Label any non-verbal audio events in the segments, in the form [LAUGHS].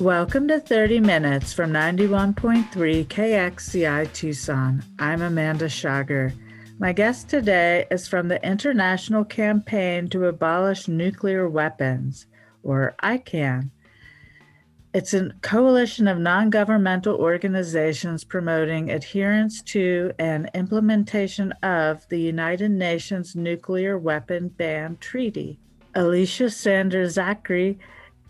Welcome to 30 Minutes from 91.3 KXCI Tucson. I'm Amanda Schager. My guest today is from the International Campaign to Abolish Nuclear Weapons, or ICAN. It's a coalition of non governmental organizations promoting adherence to and implementation of the United Nations Nuclear Weapon Ban Treaty. Alicia Sanders Zakre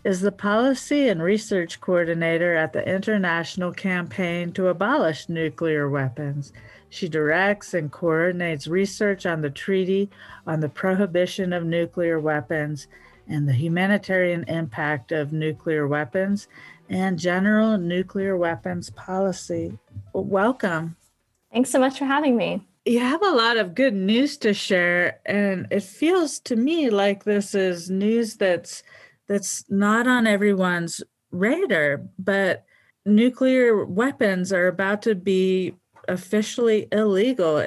is the Policy and Research Coordinator at the International Campaign to Abolish Nuclear Weapons. She directs and coordinates research on the Treaty on the Prohibition of Nuclear Weapons and the humanitarian impact of nuclear weapons and general nuclear weapons policy. Welcome. Thanks so much for having me. You have a lot of good news to share and it feels to me like this is news that's that's not on everyone's radar, but nuclear weapons are about to be officially illegal.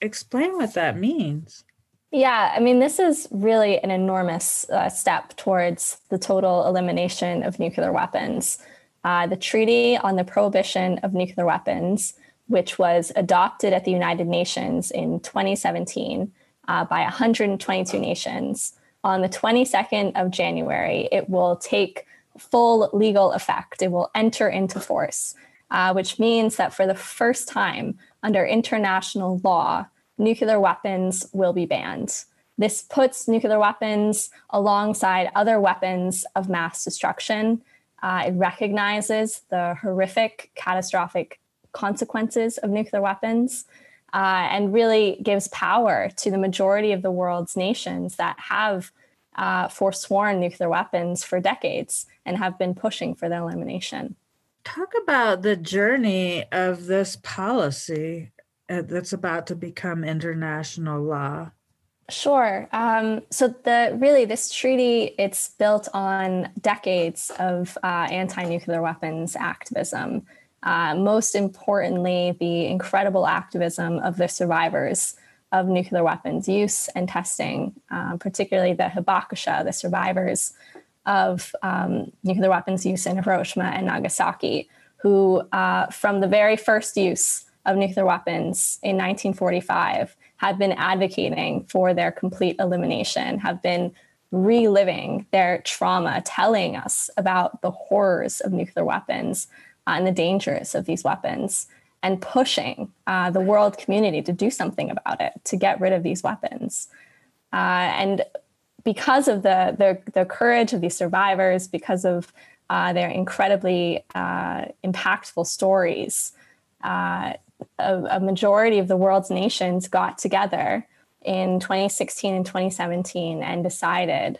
explain what that means. Yeah, I mean, this is really an enormous uh, step towards the total elimination of nuclear weapons. Uh, the Treaty on the Prohibition of Nuclear Weapons, which was adopted at the United Nations in 2017 uh, by 122 nations, on the 22nd of January, it will take full legal effect. It will enter into force, uh, which means that for the first time under international law, nuclear weapons will be banned. This puts nuclear weapons alongside other weapons of mass destruction. Uh, it recognizes the horrific, catastrophic consequences of nuclear weapons uh, and really gives power to the majority of the world's nations that have uh, forsworn nuclear weapons for decades and have been pushing for their elimination. Talk about the journey of this policy uh, that's about to become international law? Sure. Um, so the really this treaty it's built on decades of uh, anti-nuclear weapons activism. Uh, most importantly, the incredible activism of the survivors of nuclear weapons use and testing, uh, particularly the Hibakusha, the survivors of um, nuclear weapons use in Hiroshima and Nagasaki, who, uh, from the very first use of nuclear weapons in 1945 have been advocating for their complete elimination, have been reliving their trauma, telling us about the horrors of nuclear weapons uh, and the dangers of these weapons, and pushing uh, the world community to do something about it, to get rid of these weapons. Uh, and because of the, the, the, courage of these survivors, because of uh, their incredibly uh, impactful stories, a, a majority of the world's nations got together in 2016 and 2017 and decided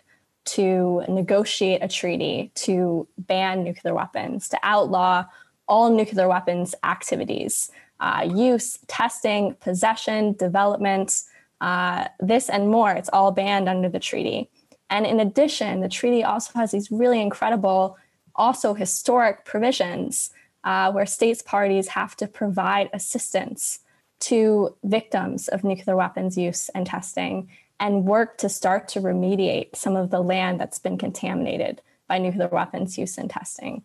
to negotiate a treaty to ban nuclear weapons, to outlaw all nuclear weapons activities, uh, use, testing, possession, development, uh, this and more. It's all banned under the treaty. And in addition, the treaty also has these really incredible, also historic provisions uh, where states parties have to provide assistance to victims of nuclear weapons use and testing and work to start to remediate some of the land that's been contaminated by nuclear weapons use and testing.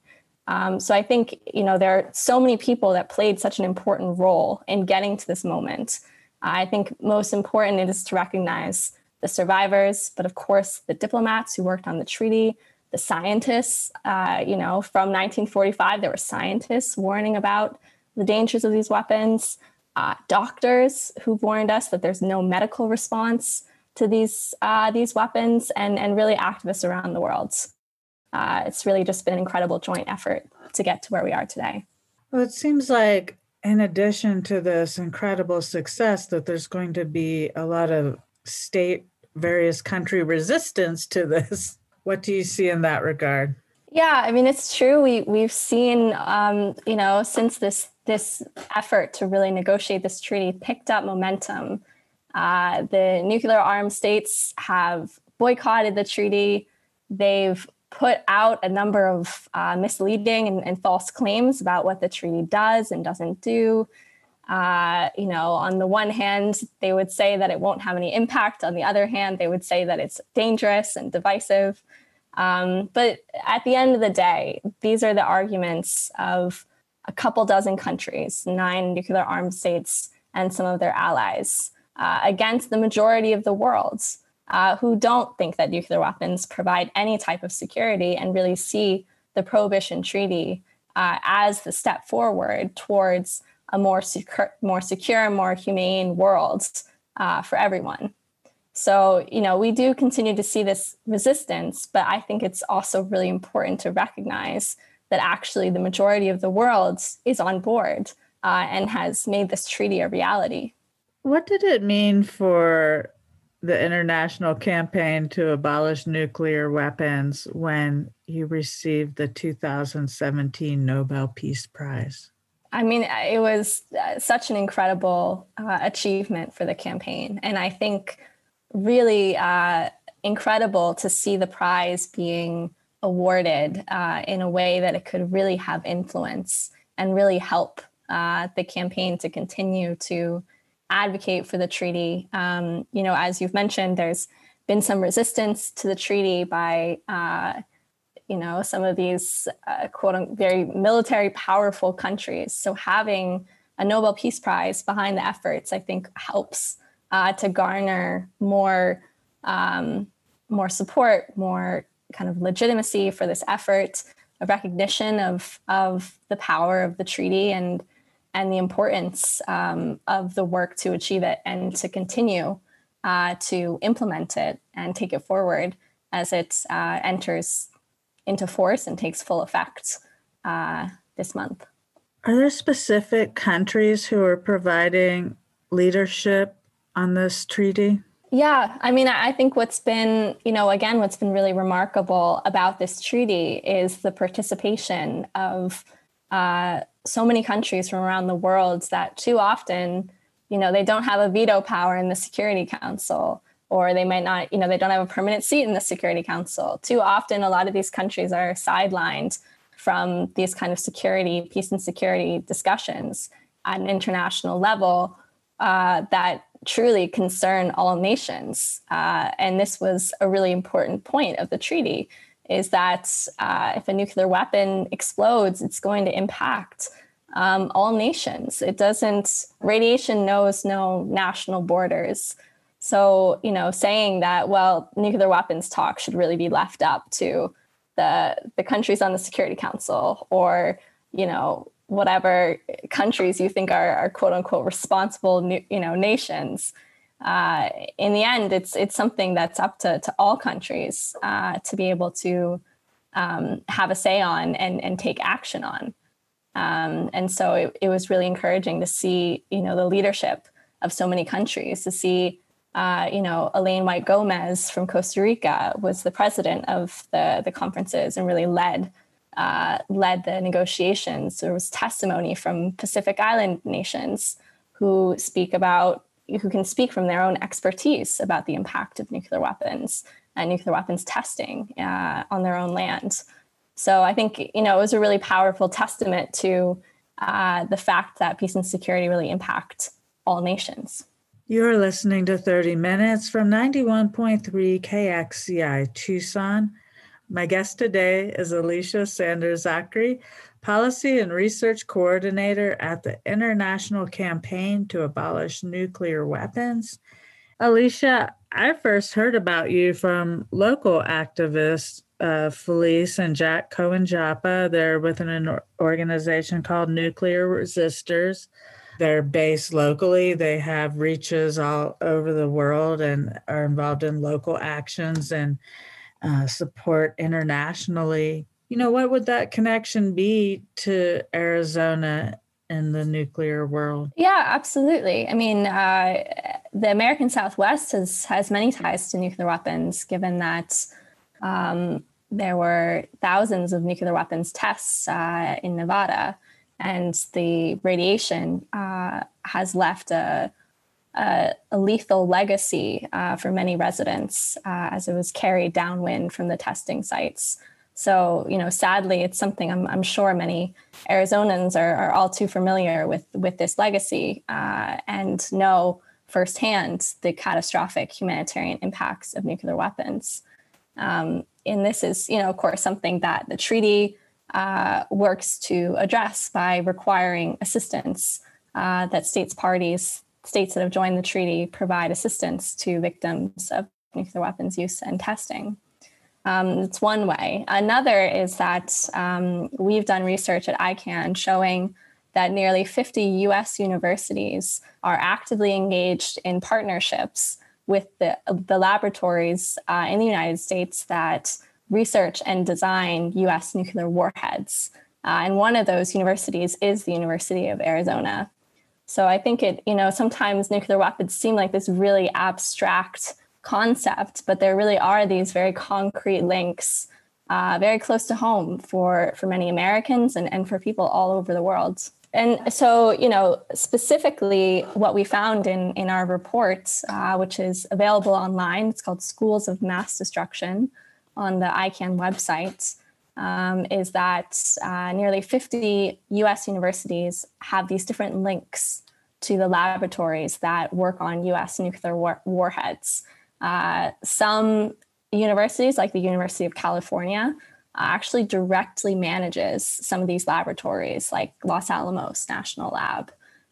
Um, so I think you know there are so many people that played such an important role in getting to this moment. I think most important is to recognize the survivors, but of course the diplomats who worked on the treaty, the scientists, uh, you know, from 1945, there were scientists warning about the dangers of these weapons, uh, doctors who warned us that there's no medical response to these uh, these weapons, and and really activists around the world. Uh, it's really just been an incredible joint effort to get to where we are today. Well, it seems like in addition to this incredible success, that there's going to be a lot of state, various country resistance to this. [LAUGHS] What do you see in that regard? Yeah, I mean it's true. We we've seen, um, you know, since this this effort to really negotiate this treaty picked up momentum. Uh, the nuclear armed states have boycotted the treaty. They've put out a number of uh, misleading and, and, false claims about what the treaty does and doesn't do. Uh, you know, on the one hand, they would say that it won't have any impact. On the other hand, they would say that it's dangerous and divisive. Um, but at the end of the day, these are the arguments of a couple dozen countries, nine nuclear armed states, and some of their allies uh, against the majority of the world uh, who don't think that nuclear weapons provide any type of security and really see the Prohibition Treaty uh, as the step forward towards a more secure, more secure, more humane world uh, for everyone. So, you know, we do continue to see this resistance, but I think it's also really important to recognize that actually the majority of the world is on board uh, and has made this treaty a reality. What did it mean for the international campaign to abolish nuclear weapons when you received the 2017 Nobel Peace Prize? I mean, it was uh, such an incredible uh, achievement for the campaign. And I think really uh, incredible to see the prize being awarded uh, in a way that it could really have influence and really help uh, the campaign to continue to advocate for the treaty. Um, you know, as you've mentioned, there's been some resistance to the treaty by, uh, you know, some of these uh, quote very military powerful countries. So having a Nobel Peace Prize behind the efforts, I think, helps uh, to garner more um, more support, more kind of legitimacy for this effort, a recognition of of the power of the treaty and and the importance um, of the work to achieve it and to continue uh, to implement it and take it forward as it uh, enters into force and takes full effect uh, this month. Are there specific countries who are providing leadership on this treaty? Yeah, I mean, I think what's been, you know, again, what's been really remarkable about this treaty is the participation of uh, so many countries from around the world that too often, you know, they don't have a veto power in the Security Council, or they might not, you know, they don't have a permanent seat in the Security Council. Too often, a lot of these countries are sidelined from these kind of security, peace and security discussions at an international level uh, that truly concern all nations. Uh, and this was a really important point of the treaty is that uh, if a nuclear weapon explodes, it's going to impact um, all nations. It doesn't, radiation knows no national borders. So, you know, saying that, well, nuclear weapons talk should really be left up to the, the countries on the Security Council or, you know, whatever countries you think are, are quote unquote responsible, you know, nations uh, in the end, it's it's something that's up to, to all countries uh, to be able to um, have a say on and, and take action on. Um, and so it, it, was really encouraging to see, you know, the leadership of so many countries, to see, uh, you know, Elayne Whyte Gomez from Costa Rica was the president of the, the conferences and really led uh, led the negotiations. There was testimony from Pacific Island nations who speak about who can speak from their own expertise about the impact of nuclear weapons and nuclear weapons testing uh, on their own land. So I think you know it was a really powerful testament to uh, the fact that peace and security really impact all nations. You're listening to 30 Minutes from 91.3 KXCI Tucson. My guest today is Alicia Sanders Zakre, Policy and Research Coordinator at the International Campaign to Abolish Nuclear Weapons. Alicia, I first heard about you from local activists, uh, Felice and Jack Cohen Joppa. They're with an organization called Nuclear Resistors. They're based locally. They have reaches all over the world and are involved in local actions and uh, support internationally you know, what would that connection be to Arizona and the nuclear world? Yeah, absolutely. I mean, uh, the American Southwest has has many ties to nuclear weapons, given that um, there were thousands of nuclear weapons tests uh, in Nevada, and the radiation uh, has left a, a, a lethal legacy uh, for many residents uh, as it was carried downwind from the testing sites. So, you know, sadly, it's something I'm, I'm sure many Arizonans are, are, all too familiar with with this legacy uh, and know firsthand the catastrophic humanitarian impacts of nuclear weapons. Um, and this is, you know, of course, something that the treaty uh, works to address by requiring assistance uh, that states parties, states that have joined the treaty, provide assistance to victims of nuclear weapons use and testing. Um, it's one way. Another is that um, we've done research at ICAN showing that nearly 50 US universities are actively engaged in partnerships with the, the laboratories uh, in the United States that research and design US nuclear warheads. Uh, and one of those universities is the University of Arizona. So I think it, you know, sometimes nuclear weapons seem like this really abstract concept, but there really are these very concrete links uh, very close to home for, for many Americans and, and for people all over the world. And so, you know, specifically what we found in, in our report, uh, which is available online, it's called Schools of Mass Destruction on the ICAN website, um, is that uh, nearly 50 US universities have these different links to the laboratories that work on US nuclear war- warheads. Uh, some universities, like the University of California, actually directly manages some of these laboratories, like Los Alamos National Lab.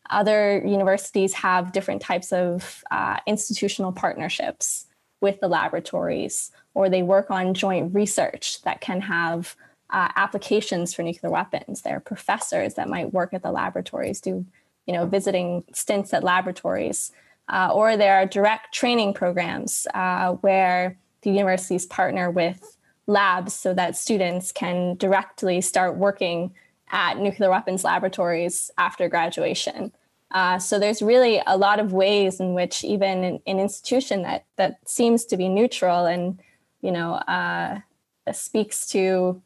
Other universities have different types of uh, institutional partnerships with the laboratories, or they work on joint research that can have uh, applications for nuclear weapons. There are professors that might work at the laboratories, do you know visiting stints at laboratories, uh, or there are direct training programs uh, where the universities partner with labs so that students can directly start working at nuclear weapons laboratories after graduation. Uh, so there's really a lot of ways in which even an, an institution that that seems to be neutral and you know uh, speaks to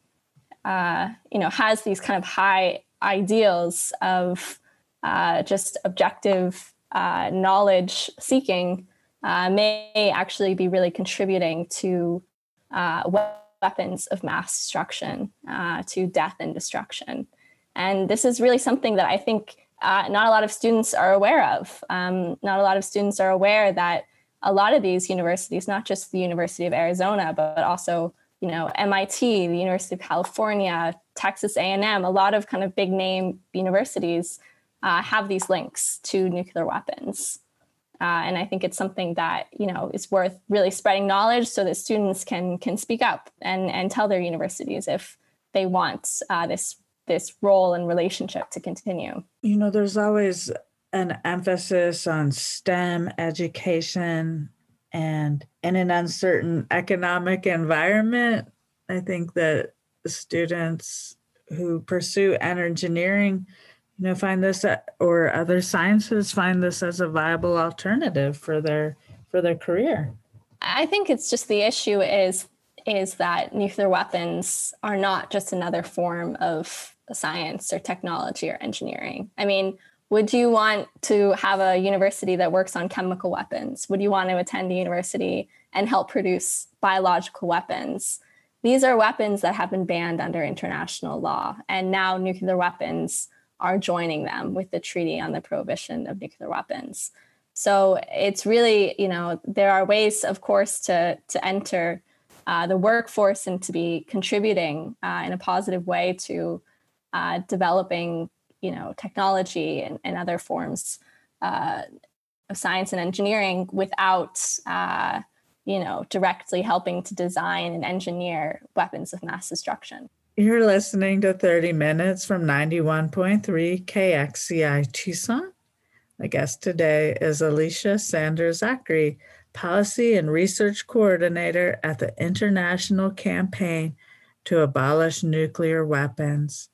uh, you know has these kind of high ideals of uh, just objective uh, knowledge seeking uh, may actually be really contributing to weapons of mass destruction uh, to death and destruction. And this is really something that I think uh, not a lot of students are aware of. Um, not a lot of students are aware that a lot of these universities, not just the University of Arizona, but also you know MIT, the University of California, Texas A&M, a lot of kind of big name universities uh, have these links to nuclear weapons. Uh, and I think it's something that you know is worth really spreading knowledge so that students can can speak up and and tell their universities if they want uh, this this role and relationship to continue. You know, there's always an emphasis on STEM education and in an uncertain economic environment. I think that students who pursue engineering you know find this uh, or other sciences find this as a viable alternative for their for their career? I think it's just the issue is is that nuclear weapons are not just another form of science or technology or engineering. I mean would you want to have a university that works on chemical weapons? Would you want to attend a university and help produce biological weapons? These are weapons that have been banned under international law and now nuclear weapons are joining them with the Treaty on the Prohibition of Nuclear Weapons. So it's really, you know, there are ways, of course, to to enter uh, the workforce and to be contributing uh, in a positive way to uh, developing, you know, technology and, and other forms uh, of science and engineering without, uh, you know, directly helping to design and engineer weapons of mass destruction. You're listening to 30 Minutes from 91.3 KXCI Tucson. My guest today is Alicia Sanders Zakre, Policy and Research Coordinator at the International Campaign to Abolish Nuclear Weapons.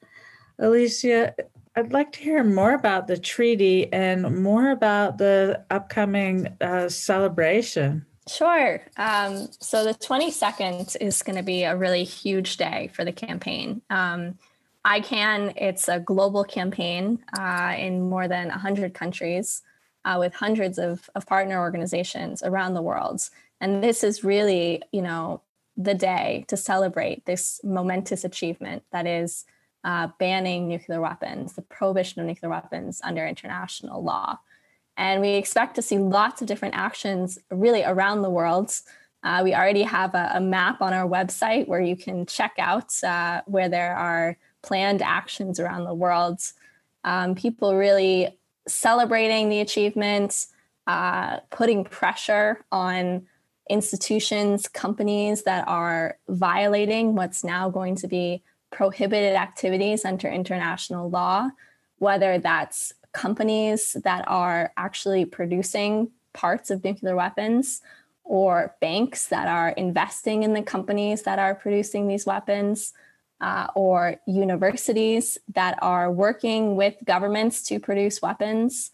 Alicia, I'd like to hear more about the treaty and more about the upcoming uh, celebration. Sure. Um, so the 22nd is going to be a really huge day for the campaign. Um, ICAN, it's a global campaign uh, in more than 100 countries uh, with hundreds of, of partner organizations around the world. And this is really, you know, the day to celebrate this momentous achievement that is uh, banning nuclear weapons, the prohibition of nuclear weapons under international law. And we expect to see lots of different actions really around the world. Uh, we already have a, a, map on our website where you can check out uh, where there are planned actions around the world. Um, people really celebrating the achievements, uh, putting pressure on institutions, companies that are violating what's now going to be prohibited activities under international law, whether that's companies that are actually producing parts of nuclear weapons or banks that are investing in the companies that are producing these weapons. Uh, or universities that are working with governments to produce weapons.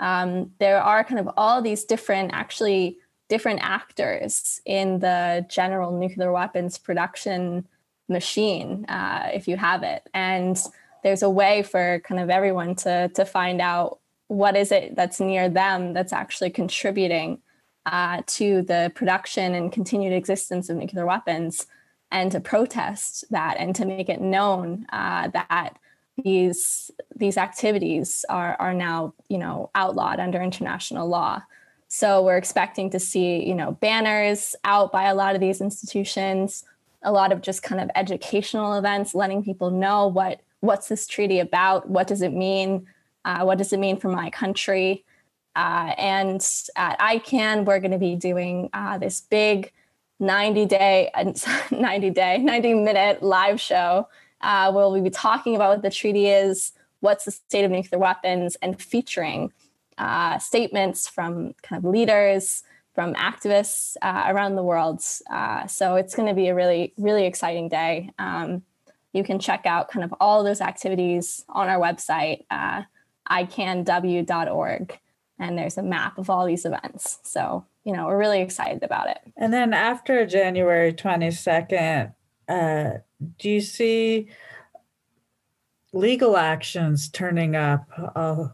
Um, there are kind of all these different, actually, different actors in the general nuclear weapons production machine, uh, if you have it. And there's a way for kind of everyone to to find out what is it that's near them that's actually contributing uh, to the production and continued existence of nuclear weapons and to protest that and to make it known uh, that these these activities are are now you know outlawed under international law. So we're expecting to see you know banners out by a lot of these institutions a lot of just kind of educational events letting people know what what's this treaty about? What does it mean? Uh, what does it mean for my country? Uh, and at ICAN, we're going to be doing uh, this big 90 [LAUGHS] day, 90 day, 90 minute live show uh, where we'll be talking about what the treaty is, what's the state of nuclear weapons, and featuring uh, statements from kind of leaders, from activists uh, around the world. so it's going to be a really, really exciting day. Um, you can check out kind of all of those activities on our website, uh, icanw.org. And there's a map of all these events. So, you know, we're really excited about it. And then after January 22nd, uh, do you see legal actions turning up uh,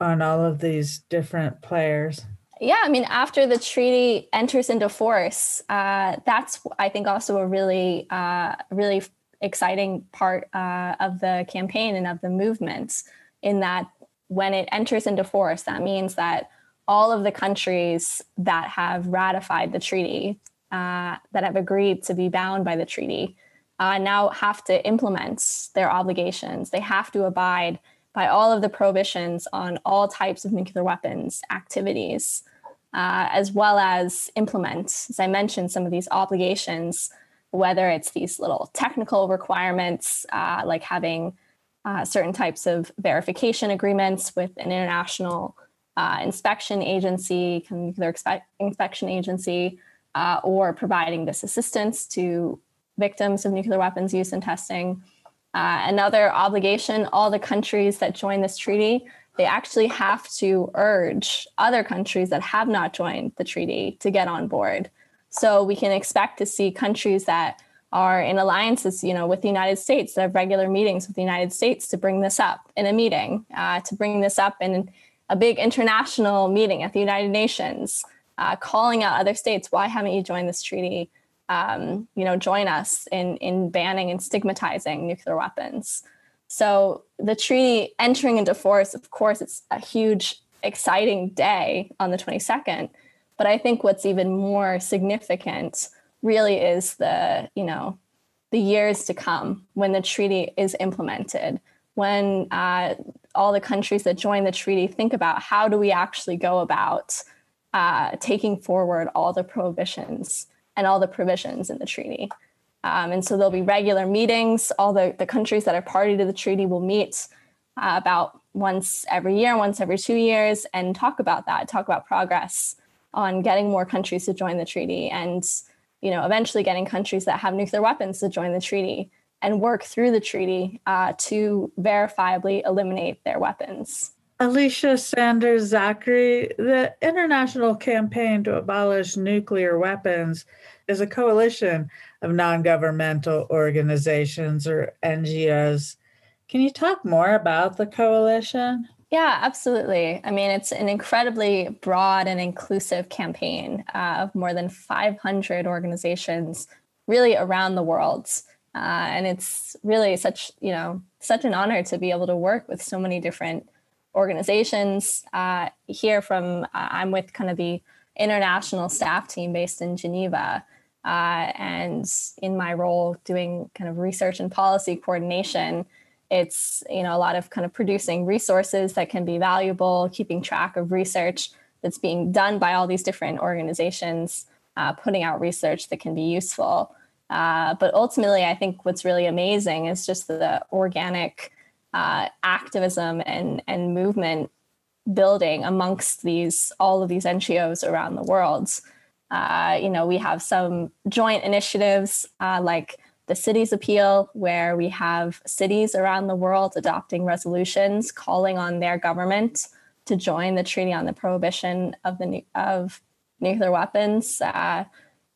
on all of these different players? Yeah, I mean, after the treaty enters into force, uh, that's I think also a really, uh, really exciting part uh, of the campaign and of the movement in that when it enters into force, that means that all of the countries that have ratified the treaty, uh, that have agreed to be bound by the treaty, uh, now have to implement their obligations. They have to abide by all of the prohibitions on all types of nuclear weapons activities, uh, as well as implement, as I mentioned, some of these obligations whether it's these little technical requirements, uh, like having uh, certain types of verification agreements with an international uh, inspection agency, nuclear expe- inspection agency, uh, or providing this assistance to victims of nuclear weapons use and testing. Uh, another obligation, all the countries that join this treaty, they actually have to urge other countries that have not joined the treaty to get on board. So we can expect to see countries that are in alliances, you know, with the United States, that have regular meetings with the United States to bring this up in a meeting, uh, to bring this up in a big international meeting at the United Nations, uh, calling out other states. Why haven't you joined this treaty? Um, you know, join us in in banning and stigmatizing nuclear weapons. So the treaty entering into force, of course, it's a huge, exciting day on the 22nd. But I think what's even more significant really is the, you know, the years to come when the treaty is implemented, when uh, all the countries that join the treaty think about how do we actually go about uh, taking forward all the prohibitions and all the provisions in the treaty. Um, and so there'll be regular meetings. All the, the countries that are party to the treaty will meet uh, about once every year, once every two years, and talk about that, talk about progress on getting more countries to join the treaty and you know eventually getting countries that have nuclear weapons to join the treaty and work through the treaty uh, to verifiably eliminate their weapons. Alicia Sanders Zakre, the International Campaign to Abolish Nuclear Weapons is a coalition of non governmental organizations or NGOs. Can you talk more about the coalition? Yeah, absolutely. I mean, it's an incredibly broad and inclusive campaign uh, of more than 500 organizations, really around the world. Uh, and it's really such, you know, such an honor to be able to work with so many different organizations. Uh, here from, uh, I'm with kind of the international staff team based in Geneva. Uh, and in my role doing kind of research and policy coordination, it's you know a lot of kind of producing resources that can be valuable, keeping track of research that's being done by all these different organizations, uh, putting out research that can be useful. Uh, but ultimately, I think what's really amazing is just the organic uh, activism and, and movement building amongst these all of these NGOs around the world. Uh, you know, we have some joint initiatives uh, like the Cities Appeal, where we have cities around the world adopting resolutions calling on their government to join the Treaty on the Prohibition of the of nuclear weapons. Uh,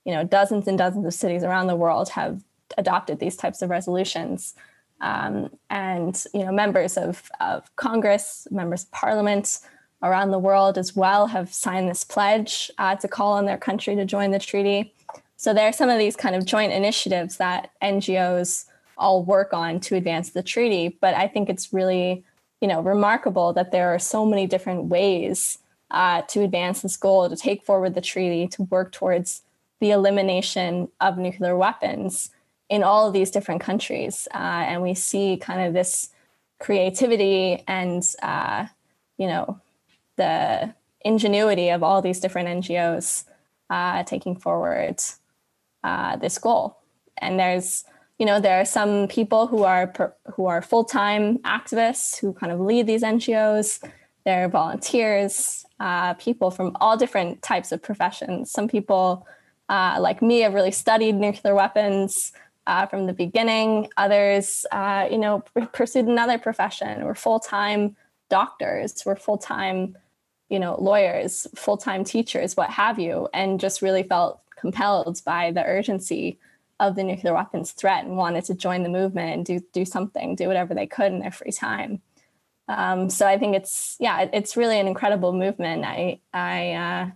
you know, dozens and dozens of cities around the world have adopted these types of resolutions. Um, and you know, members of, of Congress, members of Parliament around the world as well have signed this pledge uh, to call on their country to join the treaty. So there are some of these kind of joint initiatives that NGOs all work on to advance the treaty. But I think it's really, you know, remarkable that there are so many different ways uh, to advance this goal, to take forward the treaty, to work towards the elimination of nuclear weapons in all of these different countries. Uh, and we see kind of this creativity and, uh, you know, the ingenuity of all these different NGOs uh, taking forward uh, this goal. And there's, you know, there are some people who are per, who are full time activists who kind of lead these NGOs. There are volunteers, uh, people from all different types of professions. Some people uh, like me, have really studied nuclear weapons uh, from the beginning. Others, uh, you know, pursued another profession. We're full time doctors. We're full time, you know, lawyers, full time teachers, what have you, and just really felt compelled by the urgency of the nuclear weapons threat and wanted to join the movement and do do something, do whatever they could in their free time. Um, so I think it's yeah, it's really an incredible movement. I I uh,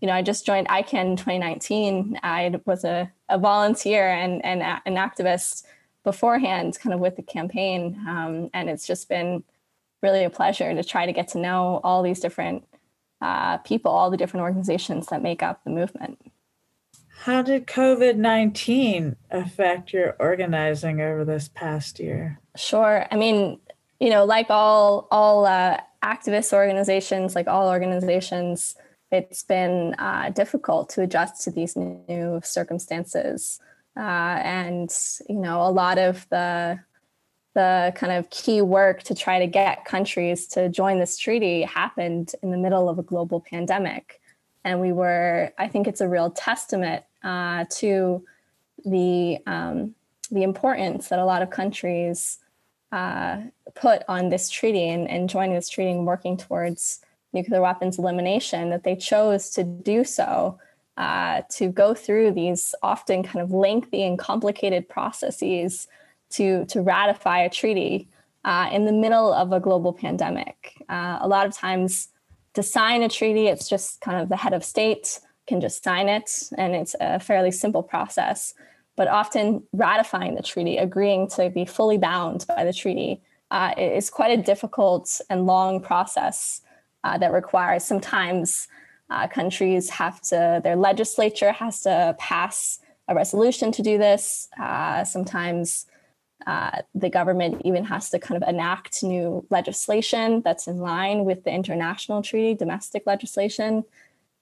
you know, I just joined ICAN in 2019. I was a, a volunteer and, and a, an activist beforehand, kind of with the campaign. Um, and it's just been really a pleasure to try to get to know all these different uh, people, all the different organizations that make up the movement. How did COVID 19 affect your organizing over this past year? Sure. I mean, you know, like all all uh, activist organizations, like all organizations, it's been uh, difficult to adjust to these new circumstances. Uh, and you know, a lot of the the kind of key work to try to get countries to join this treaty happened in the middle of a global pandemic, and we were. I think it's a real testament uh, to the um, the importance that a lot of countries uh, put on this treaty and, and joining this treaty and working towards nuclear weapons elimination that they chose to do so uh, to go through these often kind of lengthy and complicated processes to to ratify a treaty uh, in the middle of a global pandemic. Uh, a lot of times, to sign a treaty, it's just kind of the head of state can just sign it, and it's a fairly simple process. But often, ratifying the treaty, agreeing to be fully bound by the treaty, uh, is quite a difficult and long process uh, that requires sometimes uh, countries have to, their legislature has to pass a resolution to do this. Uh, sometimes uh, the government even has to kind of enact new legislation that's in line with the international treaty, domestic legislation.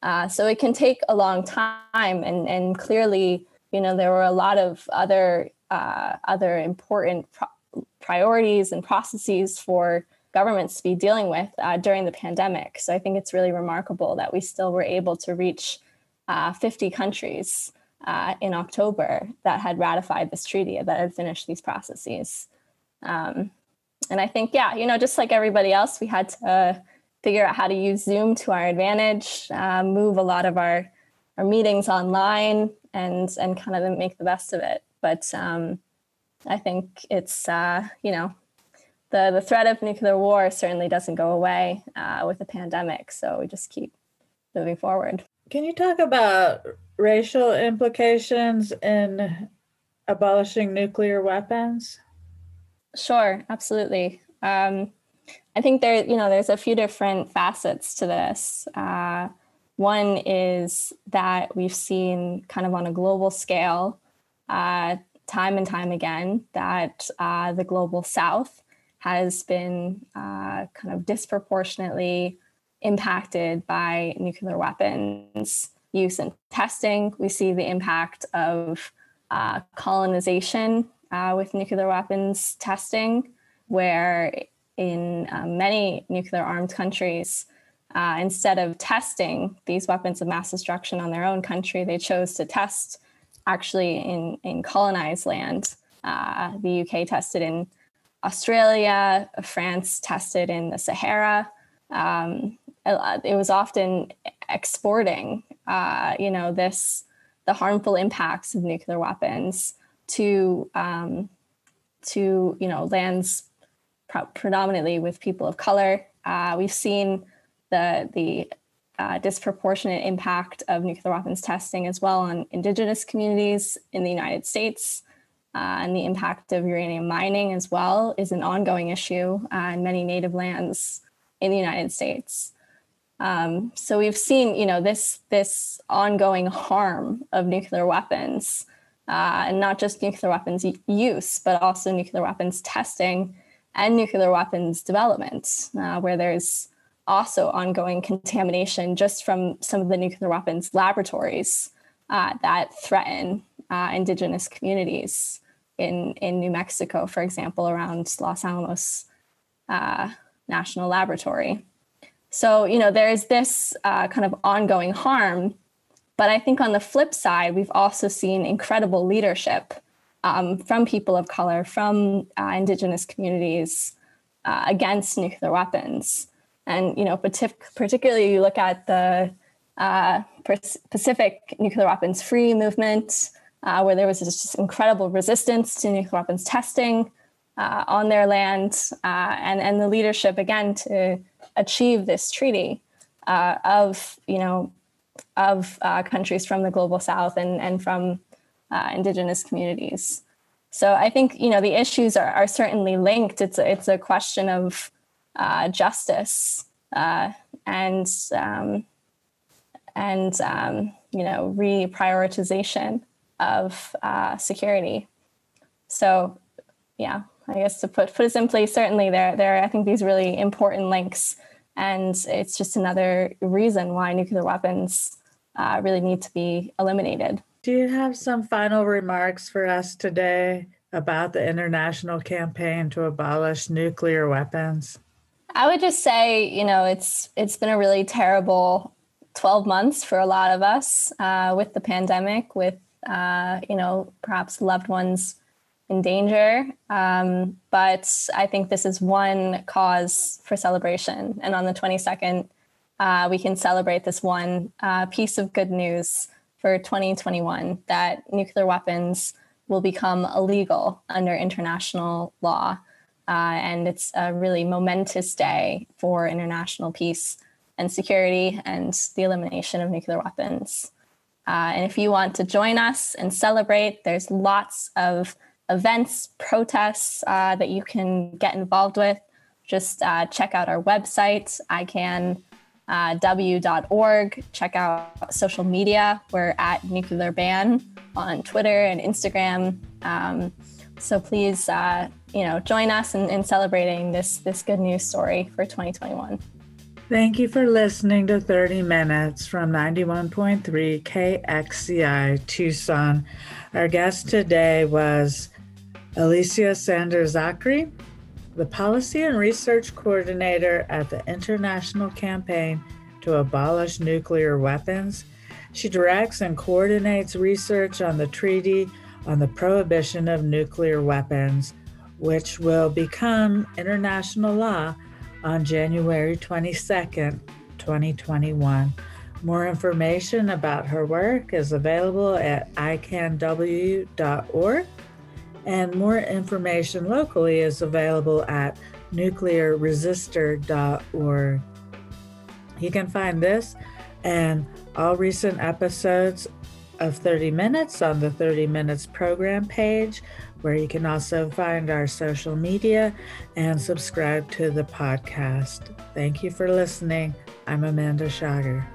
Uh, so it can take a long time, and, and clearly, you know, there were a lot of other uh, other important pro- priorities and processes for governments to be dealing with uh, during the pandemic. So I think it's really remarkable that we still were able to reach uh, 50 countries uh, in October that had ratified this treaty, that had finished these processes. Um, and I think, yeah, you know, just like everybody else, we had to figure out how to use Zoom to our advantage, uh, move a lot of our our meetings online, and and kind of make the best of it. But um, I think it's uh, you know the, the threat of nuclear war certainly doesn't go away uh, with the pandemic. So we just keep moving forward. Can you talk about racial implications in abolishing nuclear weapons? Sure, absolutely. Um, I think there, you know, there's a few different facets to this. Uh, One is that we've seen kind of on a global scale, uh, time and time again, that uh, the global south has been uh, kind of disproportionately impacted by nuclear weapons use and testing. We see the impact of uh, colonization uh, with nuclear weapons testing, where in uh, many nuclear armed countries, uh, instead of testing these weapons of mass destruction on their own country, they chose to test actually in, in colonized land. Uh, the UK tested in Australia, France tested in the Sahara. Um, it was often exporting, uh, you know, this the harmful impacts of nuclear weapons to um, to you know lands pro- predominantly with people of color. Uh, we've seen the the uh, disproportionate impact of nuclear weapons testing as well on indigenous communities in the United States. Uh, and the impact of uranium mining as well is an ongoing issue uh, in many native lands in the United States. Um, so we've seen, you know, this this ongoing harm of nuclear weapons, uh, and not just nuclear weapons use, but also nuclear weapons testing and nuclear weapons development, uh, where there's also ongoing contamination just from some of the nuclear weapons laboratories uh, that threaten uh, indigenous communities in, in New Mexico, for example, around Los Alamos uh, National Laboratory. So, you know, there's this uh, kind of ongoing harm. But I think on the flip side, we've also seen incredible leadership um, from people of color, from uh, indigenous communities uh, against nuclear weapons. And, you know, particularly you look at the uh, Pacific nuclear weapons free movement, uh, where there was this incredible resistance to nuclear weapons testing uh, on their land, and, and the leadership, again, to achieve this treaty uh, of you know of uh, countries from the global south and and from uh, indigenous communities. So I think you know the issues are, are certainly linked. It's a, it's a question of uh, justice uh, and um, and um, you know reprioritization of uh, security. So yeah, I guess to put put it simply, certainly there there are, I think these really important links and it's just another reason why nuclear weapons uh, really need to be eliminated. Do you have some final remarks for us today about the international campaign to abolish nuclear weapons? I would just say, you know, it's it's been a really terrible 12 months for a lot of us uh, with the pandemic, with uh, you know, perhaps loved ones in danger. Um, but I think this is one cause for celebration. And on the 22nd, uh, we can celebrate this one uh, piece of good news for 2021 that nuclear weapons will become illegal under international law. Uh, and it's a really momentous day for international peace and security and the elimination of nuclear weapons. Uh, and if you want to join us and celebrate, there's lots of events, protests uh, that you can get involved with, just uh, check out our website, icanw.org. Check out social media. We're at Nuclear Ban on Twitter and Instagram. Um, so please, uh, you know, join us in, in celebrating this this good news story for 2021. Thank you for listening to 30 Minutes from 91.3 KXCI Tucson. Our guest today was Alicia Sanders Zakre, the Policy and Research Coordinator at the International Campaign to Abolish Nuclear Weapons. She directs and coordinates research on the Treaty on the Prohibition of Nuclear Weapons, which will become international law on January 22nd, 2021. More information about her work is available at icanw.org and more information locally is available at nuclearresistor.org. You can find this and all recent episodes of 30 Minutes on the 30 Minutes program page, where you can also find our social media and subscribe to the podcast. Thank you for listening. I'm Amanda Schager.